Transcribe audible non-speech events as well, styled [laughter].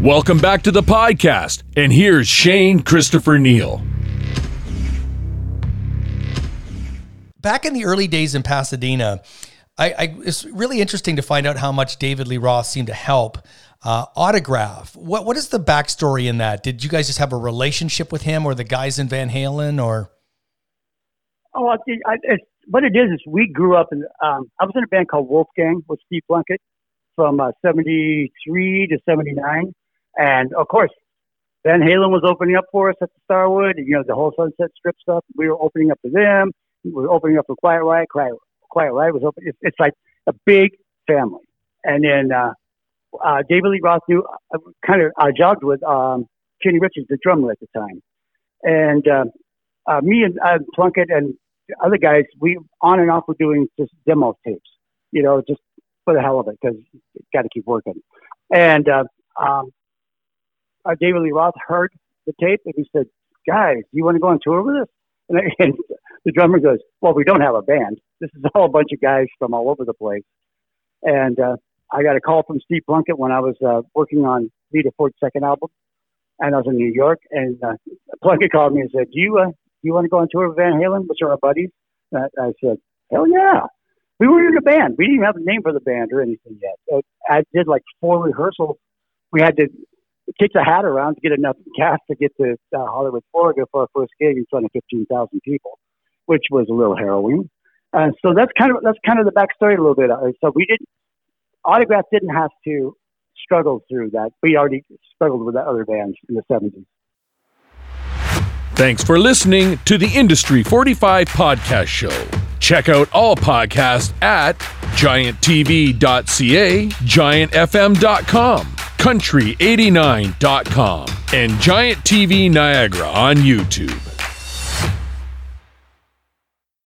Welcome back to the podcast, and here's Shane Christopher Neal. Back in the early days in Pasadena, I, I, it's really interesting to find out how much David Lee Roth seemed to help. Uh, autograph. What what is the backstory in that? Did you guys just have a relationship with him, or the guys in Van Halen, or? Oh, I, I, it's, what it is is we grew up in. Um, I was in a band called Wolfgang with Steve Plunkett from uh, '73 to '79, and of course, Van Halen was opening up for us at the Starwood. You know, the whole Sunset Strip stuff. We were opening up for them. We were opening up for Quiet Riot. Quiet, Quiet Riot was open. It's, it's like a big family. And then uh, uh, David Lee Roth knew uh, kind of I jogged with um, Keni Richards, the drummer at the time, and uh, uh, me and uh, Plunkett and other guys, we on and off were doing just demo tapes, you know, just for the hell of it because got to keep working. And uh, um, uh, David Lee Roth heard the tape and he said, "Guys, do you want to go on tour with us?" And, I, [laughs] and the drummer goes, "Well, we don't have a band. This is all a bunch of guys from all over the place." And uh, I got a call from Steve Plunkett when I was uh, working on Lita Ford's second album, and I was in New York. And uh, Plunkett called me and said, "Do you uh, do you want to go on tour with Van Halen, which are our buddies?" And I, I said, "Hell yeah!" We were in a band. We didn't have a name for the band or anything yet. I did like four rehearsals. We had to kick the hat around to get enough gas to get to uh, Hollywood, Florida for our first gig in front of 15,000 people, which was a little harrowing. And so that's kind of that's kind of the backstory a little bit. Uh, So we didn't Autograph didn't have to struggle through that. We already struggled with the other bands in the 70s. Thanks for listening to the Industry 45 podcast show. Check out all podcasts at gianttv.ca, giantfm.com, country89.com, and Giant TV Niagara on YouTube.